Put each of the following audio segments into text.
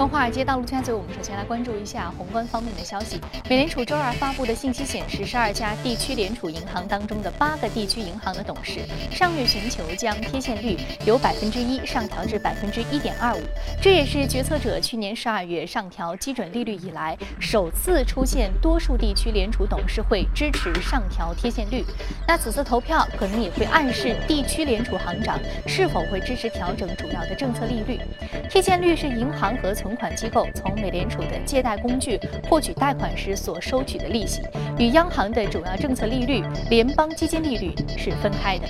从华尔街到陆家嘴，我们首先来关注一下宏观方面的消息。美联储周二发布的信息显示，十二家地区联储银行当中的八个地区银行的董事上月寻求将贴现率由百分之一上调至百分之一点二五，这也是决策者去年十二月上调基准利率以来首次出现多数地区联储董事会支持上调贴现率。那此次投票可能也会暗示地区联储行长是否会支持调整主要的政策利率。贴现率是银行和存款机构从美联储的借贷工具获取贷款时所收取的利息，与央行的主要政策利率——联邦基金利率是分开的。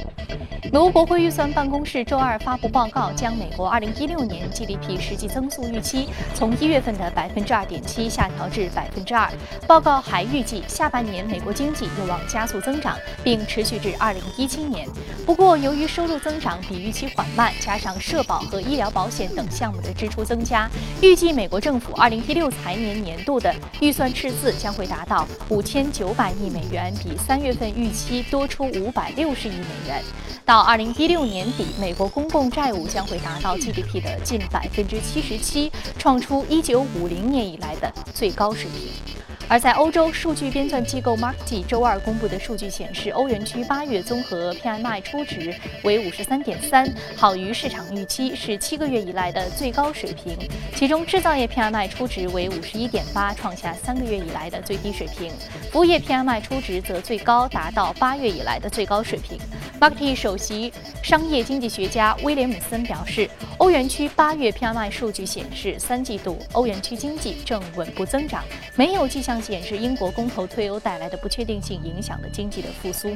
美国国会预算办公室周二发布报告，将美国2016年 GDP 实际增速预期从一月份的百分之二点七下调至百分之二。报告还预计，下半年美国经济有望加速增长，并持续至2017年。不过，由于收入增长比预期缓慢，加上社保和医疗保险等项目的支出增加，预预计美国政府2016财年年度的预算赤字将会达到5900亿美元，比三月份预期多出560亿美元。到二零一六年底，美国公共债务将会达到 GDP 的近百分之七十七，创出一九五零年以来的最高水平。而在欧洲，数据编纂机构 Markit 周二公布的数据显示，欧元区八月综合 PMI 初值为五十三点三，好于市场预期，是七个月以来的最高水平。其中，制造业 PMI 初值为五十一点八，创下三个月以来的最低水平；服务业 PMI 初值则最高，达到八月以来的最高水平。Markit 首席商业经济学家威廉姆森表示，欧元区八月 PMI 数据显示，三季度欧元区经济正稳步增长，没有迹象。显示英国公投退欧带来的不确定性影响了经济的复苏。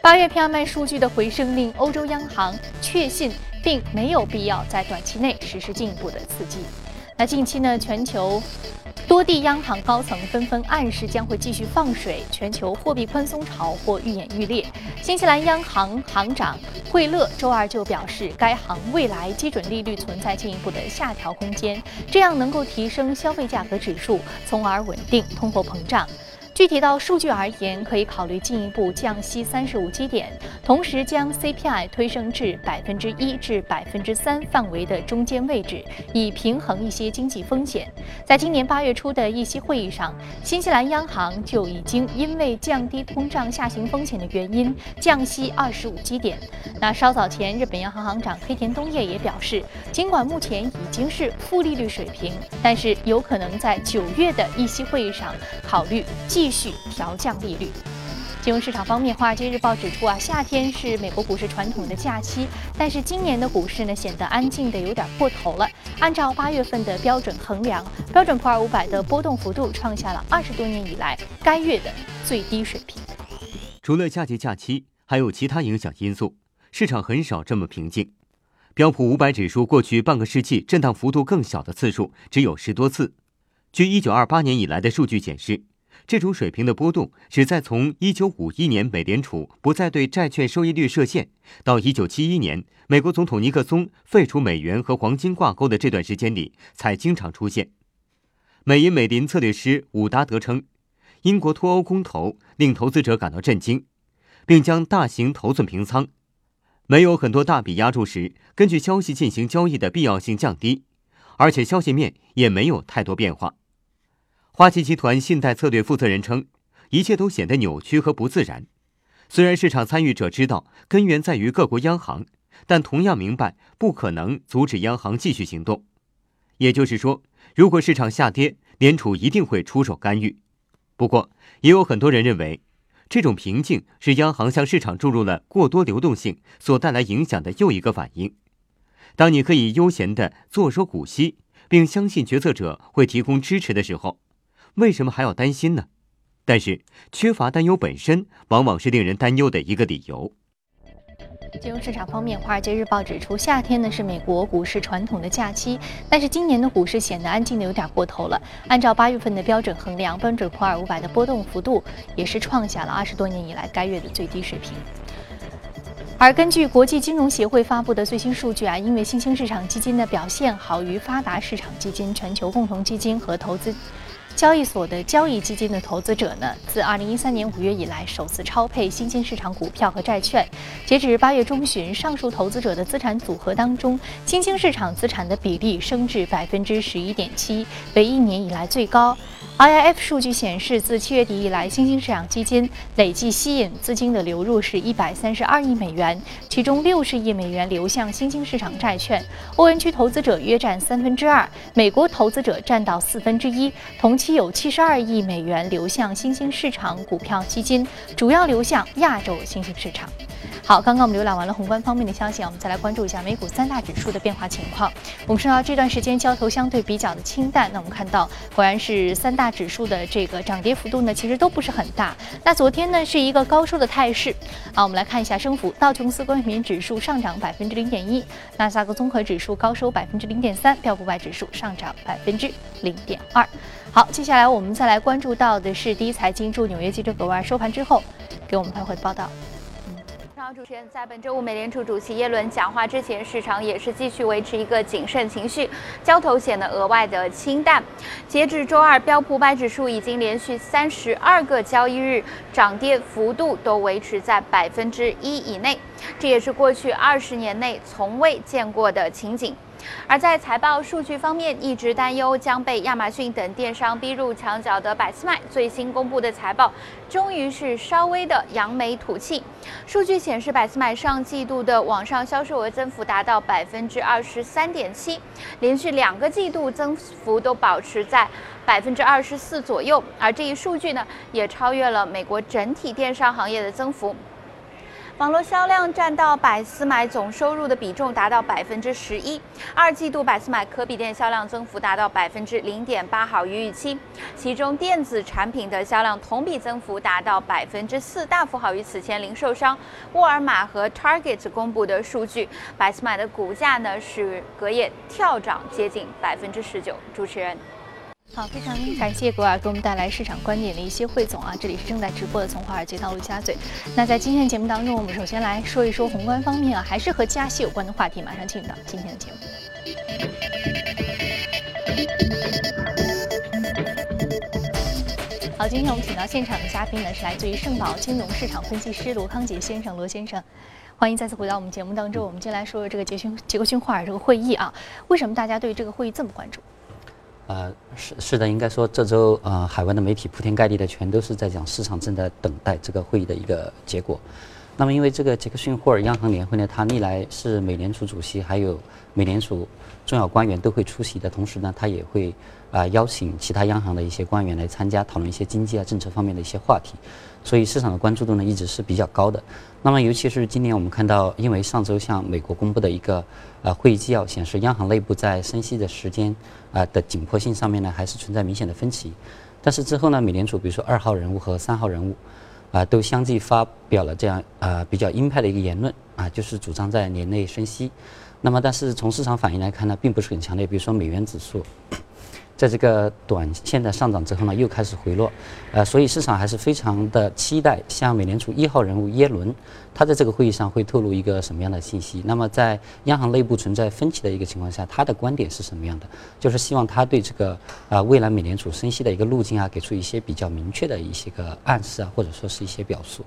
八月 PMI 数据的回升令欧洲央行确信，并没有必要在短期内实施进一步的刺激。那近期呢，全球。多地央行高层纷纷暗示将会继续放水，全球货币宽松潮或愈演愈烈。新西兰央行行长惠勒周二就表示，该行未来基准利率存在进一步的下调空间，这样能够提升消费价格指数，从而稳定通货膨胀。具体到数据而言，可以考虑进一步降息三十五基点，同时将 CPI 推升至百分之一至百分之三范围的中间位置，以平衡一些经济风险。在今年八月初的议息会议上，新西兰央行就已经因为降低通胀下行风险的原因降息二十五基点。那稍早前，日本央行行长黑田东彦也表示，尽管目前已经是负利率水平，但是有可能在九月的议息会议上考虑继。继续调降利率。金融市场方面，《华尔街日报》指出啊，夏天是美国股市传统的假期，但是今年的股市呢显得安静的有点过头了。按照八月份的标准衡量，标准普尔五百的波动幅度创下了二十多年以来该月的最低水平。除了夏季假期，还有其他影响因素，市场很少这么平静。标普五百指数过去半个世纪震荡幅度更小的次数只有十多次。据一九二八年以来的数据显示。这种水平的波动只在从1951年美联储不再对债券收益率设限，到1971年美国总统尼克松废除美元和黄金挂钩的这段时间里才经常出现。美银美林策略师伍达德称，英国脱欧公投令投资者感到震惊，并将大型头寸平仓。没有很多大笔压注时，根据消息进行交易的必要性降低，而且消息面也没有太多变化。花旗集团信贷策略负责人称，一切都显得扭曲和不自然。虽然市场参与者知道根源在于各国央行，但同样明白不可能阻止央行继续行动。也就是说，如果市场下跌，联储一定会出手干预。不过，也有很多人认为，这种平静是央行向市场注入了过多流动性所带来影响的又一个反应。当你可以悠闲地坐收股息，并相信决策者会提供支持的时候。为什么还要担心呢？但是缺乏担忧本身，往往是令人担忧的一个理由。金融市场方面，《华尔街日报》指出，夏天呢是美国股市传统的假期，但是今年的股市显得安静的有点过头了。按照八月份的标准衡量，标准普尔五百的波动幅度也是创下了二十多年以来该月的最低水平。而根据国际金融协会发布的最新数据啊，因为新兴市场基金的表现好于发达市场基金、全球共同基金和投资。交易所的交易基金的投资者呢，自二零一三年五月以来首次超配新兴市场股票和债券。截止八月中旬，上述投资者的资产组合当中，新兴市场资产的比例升至百分之十一点七，为一年以来最高。IIF 数据显示，自七月底以来，新兴市场基金累计吸引资金的流入是一百三十二亿美元，其中六十亿美元流向新兴市场债券，欧元区投资者约占三分之二，美国投资者占到四分之一。同期有七十二亿美元流向新兴市场股票基金，主要流向亚洲新兴市场。好，刚刚我们浏览完了宏观方面的消息，我们再来关注一下美股三大指数的变化情况。我们说到这段时间交投相对比较的清淡，那我们看到果然是三大指数的这个涨跌幅度呢，其实都不是很大。那昨天呢是一个高收的态势。好，我们来看一下升幅，道琼斯工业平指数上涨百分之零点一，纳斯达克综合指数高收百分之零点三，标普百指数上涨百分之零点二。好，接下来我们再来关注到的是第一财经驻纽约记者葛万收盘之后给我们发回的报道。主持人在本周五美联储主席耶伦讲话之前，市场也是继续维持一个谨慎情绪，交投显得额外的清淡。截至周二，标普百指数已经连续三十二个交易日涨跌幅度都维持在百分之一以内，这也是过去二十年内从未见过的情景。而在财报数据方面，一直担忧将被亚马逊等电商逼入墙角的百思买，最新公布的财报终于是稍微的扬眉吐气。数据显示，百思买上季度的网上销售额增幅达到百分之二十三点七，连续两个季度增幅都保持在百分之二十四左右。而这一数据呢，也超越了美国整体电商行业的增幅。网络销量占到百思买总收入的比重达到百分之十一，二季度百思买可比店销量增幅达到百分之零点八，好于预期。其中电子产品的销量同比增幅达到百分之四，大幅好于此前零售商沃尔玛和 Target 公布的数据。百思买的股价呢是隔夜跳涨接近百分之十九。主持人。好，非常感谢格尔给我们带来市场观点的一些汇总啊！这里是正在直播的从华尔街到陆家嘴。那在今天的节目当中，我们首先来说一说宏观方面啊，还是和加息有关的话题。马上进入到今天的节目。好，今天我们请到现场的嘉宾呢，是来自于盛宝金融市场分析师罗康杰先生，罗先生，欢迎再次回到我们节目当中。我们今天来说说这个杰逊杰克逊霍尔这个会议啊，为什么大家对这个会议这么关注？呃，是是的，应该说这周呃，海外的媒体铺天盖地的全都是在讲市场正在等待这个会议的一个结果。那么，因为这个杰克逊霍尔央行年会呢，他历来是美联储主席还有美联储重要官员都会出席的，同时呢，他也会啊邀请其他央行的一些官员来参加讨论一些经济啊政策方面的一些话题。所以市场的关注度呢一直是比较高的。那么，尤其是今年我们看到，因为上周向美国公布的一个呃会议纪要显示，央行内部在升息的时间啊的紧迫性上面呢，还是存在明显的分歧。但是之后呢，美联储比如说二号人物和三号人物啊，都相继发表了这样啊比较鹰派的一个言论啊，就是主张在年内升息。那么，但是从市场反应来看呢，并不是很强烈。比如说美元指数。在这个短线的上涨之后呢，又开始回落，呃，所以市场还是非常的期待，像美联储一号人物耶伦，他在这个会议上会透露一个什么样的信息？那么在央行内部存在分歧的一个情况下，他的观点是什么样的？就是希望他对这个啊未来美联储升息的一个路径啊，给出一些比较明确的一些个暗示啊，或者说是一些表述。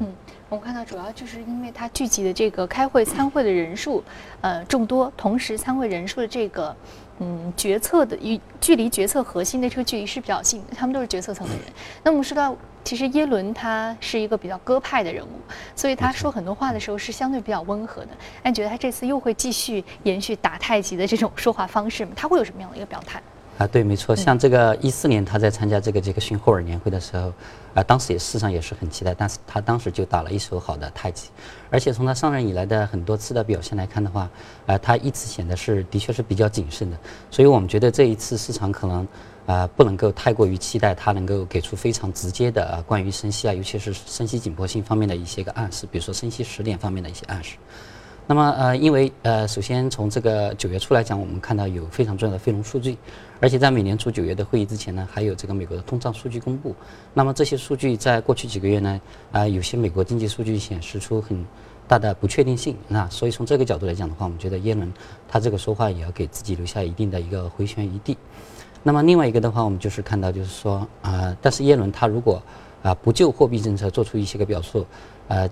嗯，我们看到主要就是因为它聚集的这个开会参会的人数，呃众多，同时参会人数的这个。嗯，决策的与距离决策核心的这个距离是比较近的，他们都是决策层的人。那我们说到，其实耶伦他是一个比较鸽派的人物，所以他说很多话的时候是相对比较温和的。那你觉得他这次又会继续延续打太极的这种说话方式吗？他会有什么样的一个表态？啊，对，没错，像这个一四年他在参加这个杰克逊霍尔年会的时候，啊，当时也市场也是很期待，但是他当时就打了一手好的太极，而且从他上任以来的很多次的表现来看的话，啊，他一直显得是的确是比较谨慎的，所以我们觉得这一次市场可能啊不能够太过于期待他能够给出非常直接的啊关于升息啊，尤其是升息紧迫性方面的一些个暗示，比如说升息时点方面的一些暗示。那么呃，因为呃，首先从这个九月初来讲，我们看到有非常重要的非农数据，而且在美联储九月的会议之前呢，还有这个美国的通胀数据公布。那么这些数据在过去几个月呢，啊，有些美国经济数据显示出很大的不确定性。那所以从这个角度来讲的话，我们觉得耶伦他这个说话也要给自己留下一定的一个回旋余地。那么另外一个的话，我们就是看到就是说啊，但是耶伦他如果啊不就货币政策做出一些个表述，呃。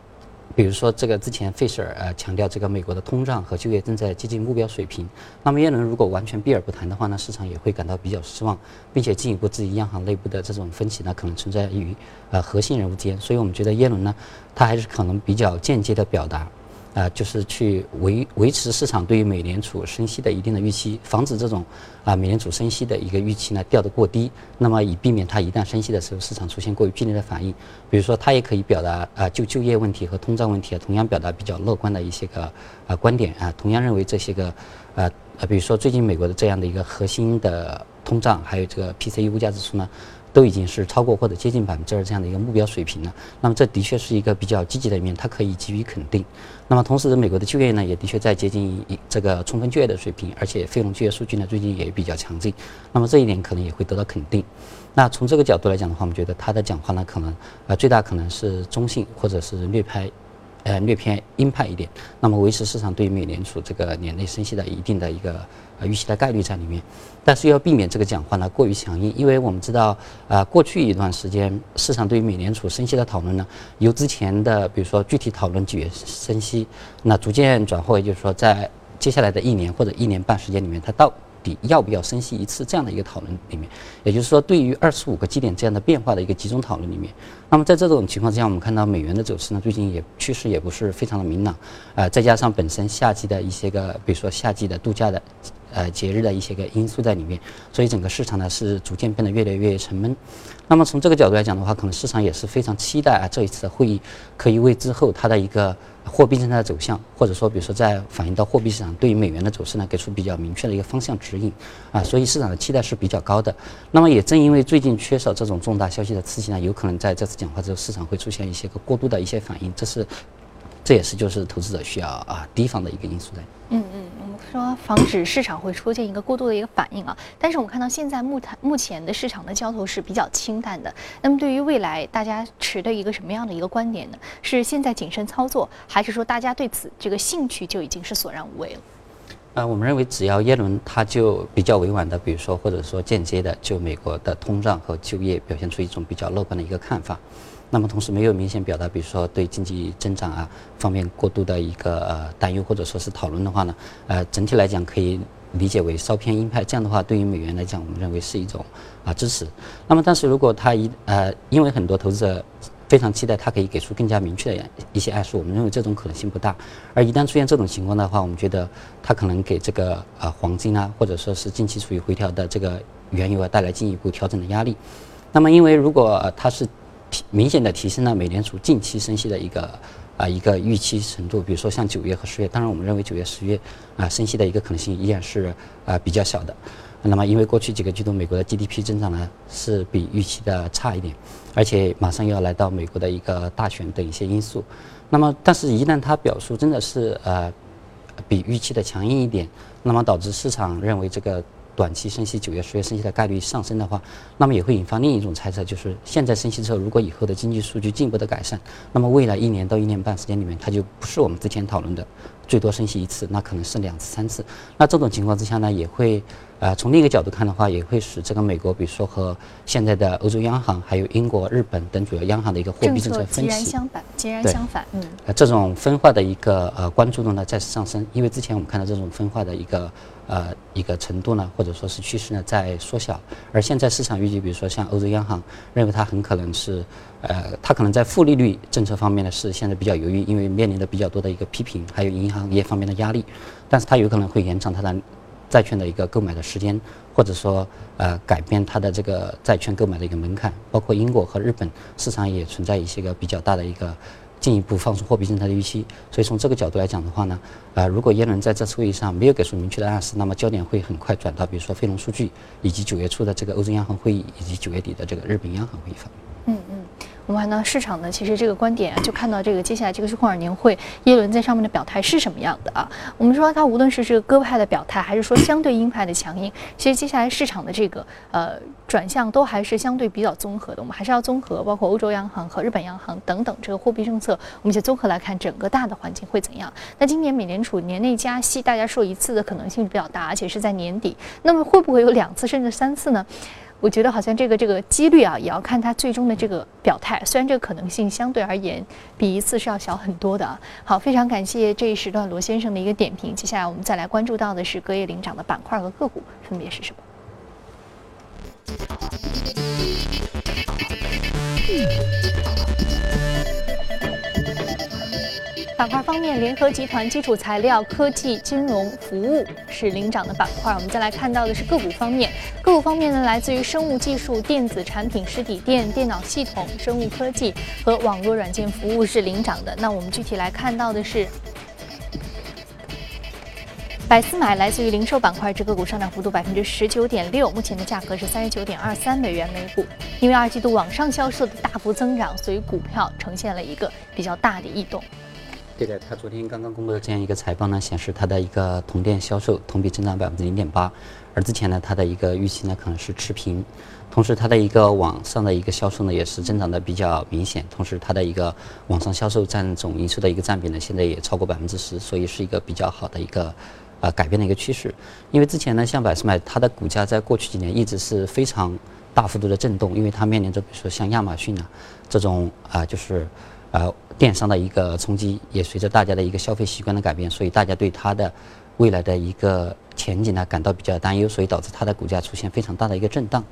比如说，这个之前费舍尔呃强调这个美国的通胀和就业正在接近目标水平。那么耶伦如果完全避而不谈的话呢，市场也会感到比较失望，并且进一步质疑央行内部的这种分歧呢，可能存在于呃核心人物间。所以我们觉得耶伦呢，他还是可能比较间接的表达。啊，就是去维维持市场对于美联储升息的一定的预期，防止这种啊美联储升息的一个预期呢掉得过低，那么以避免它一旦升息的时候市场出现过于剧烈的反应。比如说，它也可以表达啊就就业问题和通胀问题啊，同样表达比较乐观的一些个啊观点啊，同样认为这些个啊呃，比如说最近美国的这样的一个核心的通胀，还有这个 PCE 物价指数呢。都已经是超过或者接近百分之二这样的一个目标水平了。那么这的确是一个比较积极的一面，它可以给予肯定。那么同时，美国的就业呢也的确在接近这个充分就业的水平，而且非农就业数据呢最近也比较强劲。那么这一点可能也会得到肯定。那从这个角度来讲的话，我们觉得他的讲话呢可能呃最大可能是中性或者是略派。呃，略偏鹰派一点，那么维持市场对美联储这个年内升息的一定的一个呃预期的概率在里面，但是要避免这个讲话呢过于强硬，因为我们知道，呃，过去一段时间市场对于美联储升息的讨论呢，由之前的比如说具体讨论几月升息，那逐渐转化为就是说在接下来的一年或者一年半时间里面，它到。底要不要升息一次这样的一个讨论里面，也就是说，对于二十五个基点这样的变化的一个集中讨论里面，那么在这种情况之下，我们看到美元的走势呢，最近也趋势也不是非常的明朗，呃，再加上本身夏季的一些个，比如说夏季的度假的。呃，节日的一些个因素在里面，所以整个市场呢是逐渐变得越来越沉闷。那么从这个角度来讲的话，可能市场也是非常期待啊，这一次的会议可以为之后它的一个货币政策的走向，或者说比如说在反映到货币市场对于美元的走势呢，给出比较明确的一个方向指引啊，所以市场的期待是比较高的。那么也正因为最近缺少这种重大消息的刺激呢，有可能在这次讲话之后，市场会出现一些个过度的一些反应，这是这也是就是投资者需要啊提防的一个因素在。嗯嗯。说防止市场会出现一个过度的一个反应啊，但是我们看到现在目前目前的市场的交投是比较清淡的。那么对于未来，大家持的一个什么样的一个观点呢？是现在谨慎操作，还是说大家对此这个兴趣就已经是索然无味了？呃，我们认为只要耶伦他就比较委婉的，比如说或者说间接的，就美国的通胀和就业表现出一种比较乐观的一个看法。那么同时没有明显表达，比如说对经济增长啊方面过度的一个呃担忧或者说是讨论的话呢，呃整体来讲可以理解为稍偏鹰派。这样的话对于美元来讲，我们认为是一种啊支持。那么但是如果他一呃因为很多投资者非常期待他可以给出更加明确的一些暗示，我们认为这种可能性不大。而一旦出现这种情况的话，我们觉得他可能给这个啊黄金啊或者说是近期处于回调的这个原油啊带来进一步调整的压力。那么因为如果它是明显的提升了美联储近期升息的一个啊一个预期程度，比如说像九月和十月，当然我们认为九月、十月啊升息的一个可能性依然是啊比较小的。那么因为过去几个季度美国的 GDP 增长呢是比预期的差一点，而且马上又要来到美国的一个大选等一些因素。那么但是一旦它表述真的是呃比预期的强硬一点，那么导致市场认为这个。短期升息，九月、十月升息的概率上升的话，那么也会引发另一种猜测，就是现在升息之后，如果以后的经济数据进一步的改善，那么未来一年到一年半时间里面，它就不是我们之前讨论的最多升息一次，那可能是两次、三次。那这种情况之下呢，也会。呃，从另一个角度看的话，也会使这个美国，比如说和现在的欧洲央行、还有英国、日本等主要央行的一个货币政策分歧，截然相反，截然相反。嗯，呃，这种分化的一个呃关注度呢再次上升，因为之前我们看到这种分化的一个呃一个程度呢，或者说是趋势呢在缩小，而现在市场预计，比如说像欧洲央行认为它很可能是，呃，它可能在负利率政策方面呢是现在比较犹豫，因为面临的比较多的一个批评，还有银行业方面的压力，但是它有可能会延长它的。债券的一个购买的时间，或者说呃改变它的这个债券购买的一个门槛，包括英国和日本市场也存在一些个比较大的一个进一步放松货币政策的预期。所以从这个角度来讲的话呢，呃如果耶伦在这次会议上没有给出明确的暗示，那么焦点会很快转到比如说非农数据，以及九月初的这个欧洲央行会议，以及九月底的这个日本央行会议上。嗯嗯。我们看到市场呢，其实这个观点啊，就看到这个接下来这个去库尔年会，耶伦在上面的表态是什么样的啊？我们说他无论是这个鸽派的表态，还是说相对鹰派的强硬，其实接下来市场的这个呃转向都还是相对比较综合的。我们还是要综合，包括欧洲央行和日本央行等等这个货币政策，我们就综合来看整个大的环境会怎样。那今年美联储年内加息，大家说一次的可能性比较大，而且是在年底，那么会不会有两次甚至三次呢？我觉得好像这个这个几率啊，也要看他最终的这个表态。虽然这个可能性相对而言比一次是要小很多的。好，非常感谢这一时段罗先生的一个点评。接下来我们再来关注到的是隔夜领涨的板块和个股分别是什么。板块方面，联合集团基础材料、科技、金融服务是领涨的板块。我们再来看到的是个股方面，个股方面呢，来自于生物技术、电子产品、实体店、电脑系统、生物科技和网络软件服务是领涨的。那我们具体来看到的是，百思买来自于零售板块，这个股上涨幅度百分之十九点六，目前的价格是三十九点二三美元每股。因为二季度网上销售的大幅增长，所以股票呈现了一个比较大的异动。对的，他昨天刚刚公布的这样一个财报呢，显示它的一个同店销售同比增长百分之零点八，而之前呢，它的一个预期呢可能是持平，同时它的一个网上的一个销售呢也是增长的比较明显，同时它的一个网上销售占总营收的一个占比呢现在也超过百分之十，所以是一个比较好的一个呃改变的一个趋势。因为之前呢，像百思买它的股价在过去几年一直是非常大幅度的震动，因为它面临着比如说像亚马逊啊这种啊就是。呃，电商的一个冲击，也随着大家的一个消费习惯的改变，所以大家对它的未来的一个前景呢感到比较担忧，所以导致它的股价出现非常大的一个震荡。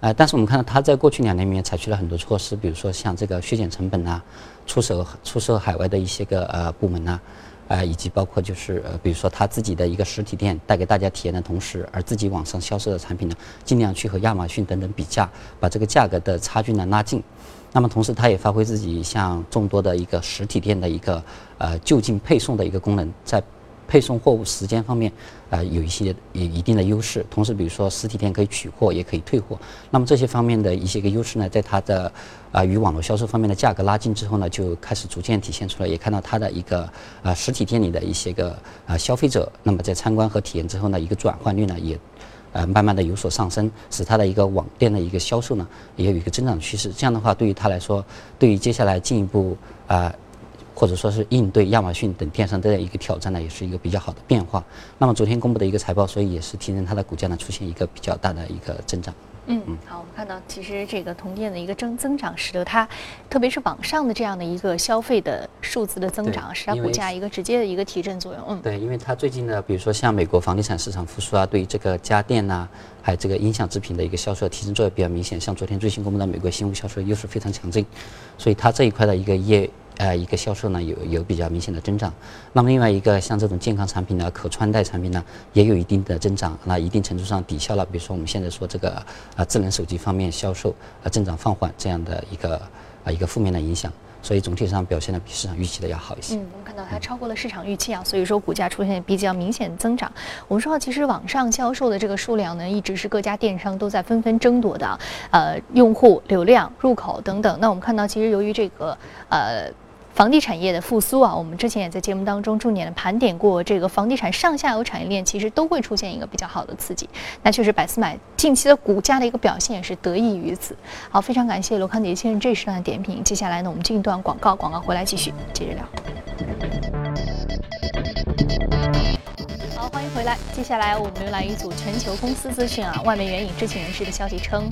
呃，但是我们看到它在过去两年里面采取了很多措施，比如说像这个削减成本呐，出手出售海外的一些个呃部门呐，呃，以及包括就是呃，比如说它自己的一个实体店带给大家体验的同时，而自己网上销售的产品呢，尽量去和亚马逊等等比价，把这个价格的差距呢拉近。那么同时，它也发挥自己像众多的一个实体店的一个呃就近配送的一个功能，在配送货物时间方面，呃有一些有一定的优势。同时，比如说实体店可以取货，也可以退货。那么这些方面的一些个优势呢，在它的啊与网络销售方面的价格拉近之后呢，就开始逐渐体现出来。也看到它的一个啊实体店里的一些个啊消费者，那么在参观和体验之后呢，一个转换率呢也。呃，慢慢的有所上升，使它的一个网店的一个销售呢，也有一个增长趋势。这样的话，对于它来说，对于接下来进一步啊，或者说是应对亚马逊等电商的一个挑战呢，也是一个比较好的变化。那么昨天公布的一个财报，所以也是提振它的股价呢出现一个比较大的一个增长。嗯，好，我们看到其实这个同店的一个增增长，使得它，特别是网上的这样的一个消费的数字的增长，使它股价一个直接的一个提振作用。嗯，对，因为它最近呢，比如说像美国房地产市场复苏啊，对于这个家电呐，还有这个音响制品的一个销售提升作用比较明显。像昨天最新公布的美国新屋销售又是非常强劲，所以它这一块的一个业。呃，一个销售呢有有比较明显的增长，那么另外一个像这种健康产品呢，可穿戴产品呢也有一定的增长，那一定程度上抵消了，比如说我们现在说这个啊智能手机方面销售啊增长放缓这样的一个啊一个负面的影响，所以总体上表现的比市场预期的要好一些。嗯，我们看到它超过了市场预期啊，所以说股价出现比较明显的增长。我们说其实网上销售的这个数量呢，一直是各家电商都在纷纷争夺的，呃，用户流量、入口等等。那我们看到其实由于这个呃。房地产业的复苏啊，我们之前也在节目当中重点的盘点过，这个房地产上下游产业链其实都会出现一个比较好的刺激。那确实，百思买近期的股价的一个表现也是得益于此。好，非常感谢罗康杰先生这一时段的点评。接下来呢，我们进一段广告，广告回来继续接着聊。回来。接下来我们浏览一组全球公司资讯啊。外媒援引知情人士的消息称。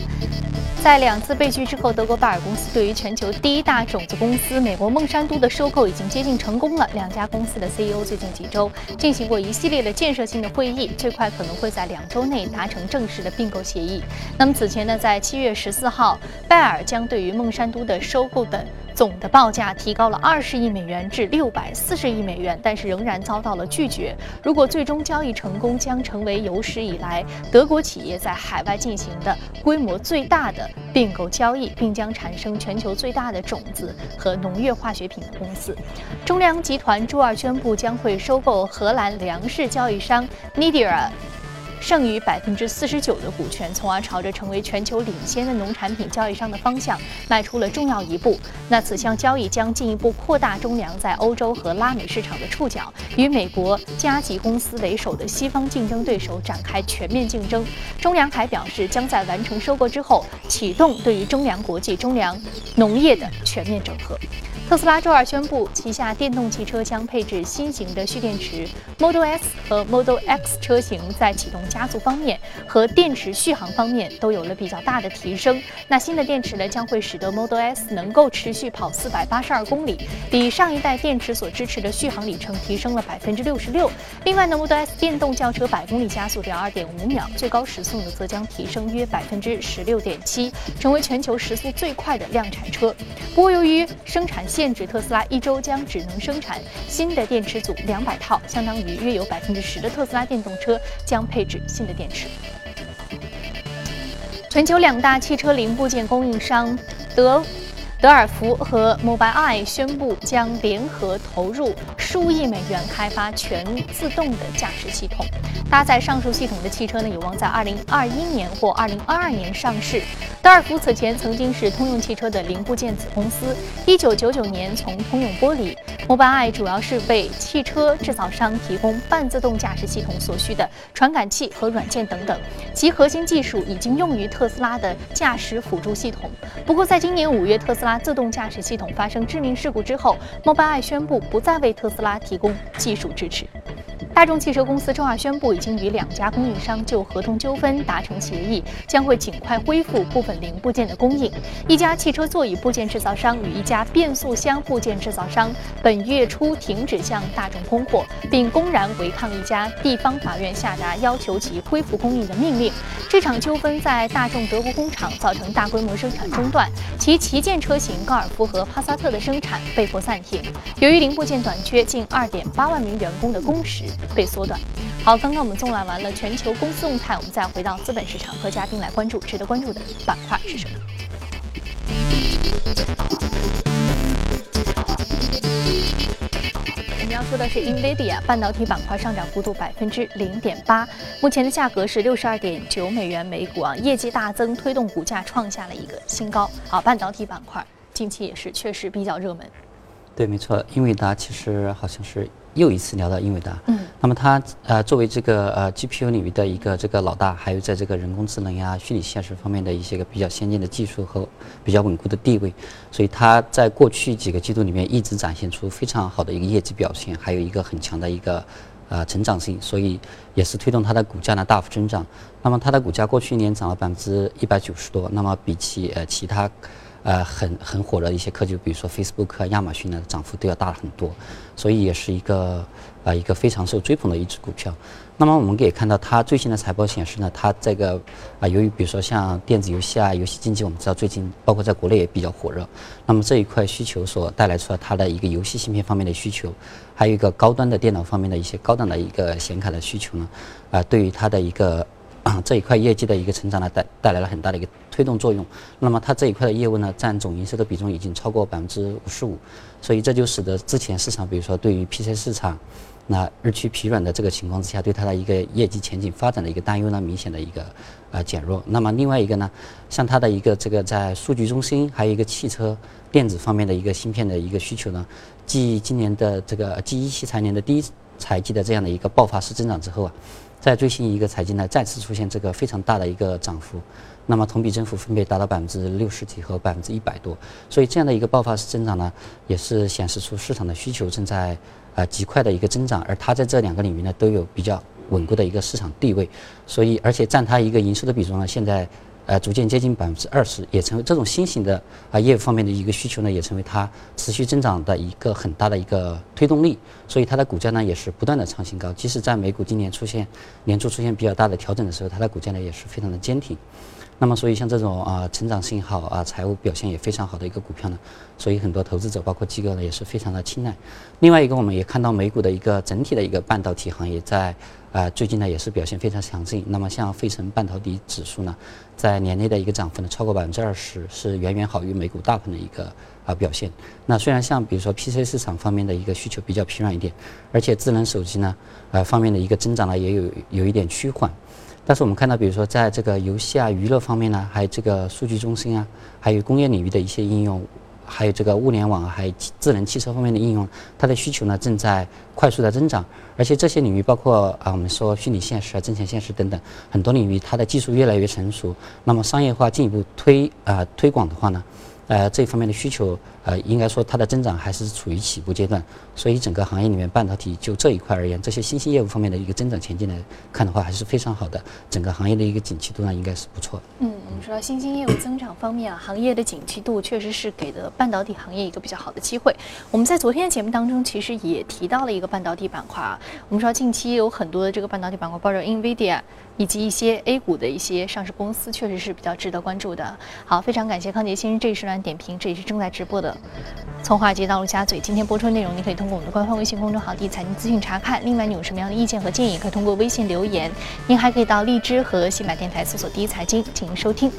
在两次被拒之后，德国拜耳公司对于全球第一大种子公司美国孟山都的收购已经接近成功了。两家公司的 CEO 最近几周进行过一系列的建设性的会议，最快可能会在两周内达成正式的并购协议。那么此前呢，在七月十四号，拜耳将对于孟山都的收购等。总的报价提高了二十亿美元至六百四十亿美元，但是仍然遭到了拒绝。如果最终交易成功，将成为有史以来德国企业在海外进行的规模最大的并购交易，并将产生全球最大的种子和农业化学品的公司。中粮集团周二宣布将会收购荷兰粮食交易商 Nidia。剩余百分之四十九的股权，从而朝着成为全球领先的农产品交易商的方向迈出了重要一步。那此项交易将进一步扩大中粮在欧洲和拉美市场的触角，与美国加吉公司为首的西方竞争对手展开全面竞争。中粮还表示，将在完成收购之后，启动对于中粮国际、中粮农业的全面整合。特斯拉周二宣布，旗下电动汽车将配置新型的蓄电池，Model S 和 Model X 车型在启动加速方面和电池续航方面都有了比较大的提升。那新的电池呢，将会使得 Model S 能够持续跑四百八十二公里，比上一代电池所支持的续航里程提升了百分之六十六。另外呢，Model S 电动轿车百公里加速只要二点五秒，最高时速呢则将提升约百分之十六点七，成为全球时速最快的量产车。不过由于生产限制，特斯拉一周将只能生产新的电池组两百套，相当于约有百分之十的特斯拉电动车将配置新的电池。全球两大汽车零部件供应商德。德尔福和 Mobileye 宣布将联合投入数亿美元开发全自动的驾驶系统。搭载上述系统的汽车呢，有望在2021年或2022年上市。德尔福此前曾经是通用汽车的零部件子公司，1999年从通用玻璃。Mobileye 主要是为汽车制造商提供半自动驾驶系统所需的传感器和软件等等，其核心技术已经用于特斯拉的驾驶辅助系统。不过，在今年五月，特斯拉自动驾驶系统发生致命事故之后，Mobileye 宣布不再为特斯拉提供技术支持。大众汽车公司周二宣布，已经与两家供应商就合同纠纷达成协议，将会尽快恢复部分零部件的供应。一家汽车座椅部件制造商与一家变速箱部件制造商本月初停止向大众供货，并公然违抗一家地方法院下达要求其恢复供应的命令。这场纠纷在大众德国工厂造成大规模生产中断，其旗舰车型高尔夫和帕萨特的生产被迫暂停。由于零部件短缺，近2.8万名员工的工时。被缩短。好，刚刚我们纵览完了全球公司动态，我们再回到资本市场，和嘉宾来关注值得关注的板块是什么。我们要说的是 Nvidia 半导体板块上涨幅度百分之零点八，目前的价格是六十二点九美元每股啊，业绩大增推动股价创下了一个新高。好，半导体板块近期也是确实比较热门。对，没错，英伟达其实好像是。又一次聊到英伟达，嗯，那么它呃作为这个呃 GPU 领域的一个这个老大，还有在这个人工智能呀、虚拟现实方面的一些个比较先进的技术和比较稳固的地位，所以它在过去几个季度里面一直展现出非常好的一个业绩表现，还有一个很强的一个呃成长性，所以也是推动它的股价呢大幅增长。那么它的股价过去一年涨了百分之一百九十多，那么比起呃其他。呃，很很火的一些科技，比如说 Facebook、亚马逊呢，涨幅都要大很多，所以也是一个呃一个非常受追捧的一只股票。那么我们可以看到，它最新的财报显示呢，它这个啊，由于比如说像电子游戏啊、游戏经济，我们知道最近包括在国内也比较火热，那么这一块需求所带来出来它的一个游戏芯片方面的需求，还有一个高端的电脑方面的一些高档的一个显卡的需求呢，啊，对于它的一个。啊这一块业绩的一个成长呢，带带来了很大的一个推动作用。那么它这一块的业务呢，占总营收的比重已经超过百分之五十五，所以这就使得之前市场，比如说对于 PC 市场那日趋疲软的这个情况之下，对它的一个业绩前景发展的一个担忧呢，明显的一个呃减弱。那么另外一个呢，像它的一个这个在数据中心，还有一个汽车电子方面的一个芯片的一个需求呢，继今年的这个继一七财年的第一财季的这样的一个爆发式增长之后啊。在最新一个财季呢，再次出现这个非常大的一个涨幅，那么同比增幅分别达到百分之六十几和百分之一百多，所以这样的一个爆发式增长呢，也是显示出市场的需求正在呃极快的一个增长，而它在这两个领域呢都有比较稳固的一个市场地位，所以而且占它一个营收的比重呢，现在。呃，逐渐接近百分之二十，也成为这种新型的啊业务方面的一个需求呢，也成为它持续增长的一个很大的一个推动力。所以它的股价呢，也是不断的创新高。即使在美股今年出现年初出现比较大的调整的时候，它的股价呢也是非常的坚挺。那么，所以像这种啊成长性好啊财务表现也非常好的一个股票呢，所以很多投资者包括机构呢也是非常的青睐。另外一个，我们也看到美股的一个整体的一个半导体行业在。啊，最近呢也是表现非常强劲。那么像费城半导体指数呢，在年内的一个涨幅呢超过百分之二十，是远远好于美股大盘的一个啊表现。那虽然像比如说 PC 市场方面的一个需求比较疲软一点，而且智能手机呢，呃方面的一个增长呢也有有一点趋缓。但是我们看到，比如说在这个游戏啊、娱乐方面呢，还有这个数据中心啊，还有工业领域的一些应用，还有这个物联网，还有智能汽车方面的应用，它的需求呢正在快速的增长。而且这些领域包括啊，我们说虚拟现实啊、增强现实等等很多领域，它的技术越来越成熟。那么商业化进一步推啊推广的话呢，呃，这方面的需求。呃，应该说它的增长还是处于起步阶段，所以整个行业里面半导体就这一块而言，这些新兴业务方面的一个增长前景来看的话，还是非常好的。整个行业的一个景气度呢，应该是不错的。嗯，我们说新兴业务增长方面啊，行业的景气度确实是给的半导体行业一个比较好的机会。我们在昨天的节目当中其实也提到了一个半导体板块啊，我们说近期有很多的这个半导体板块，包括 NVIDIA 以及一些 A 股的一些上市公司，确实是比较值得关注的。好，非常感谢康杰先生这一时段点评，这也是正在直播的。从华尔街到陆家嘴，今天播出的内容，您可以通过我们的官方微信公众号“第一财经资讯”查看。另外，你有什么样的意见和建议，可以通过微信留言。您还可以到荔枝和喜马电台搜索“第一财经”进行收听。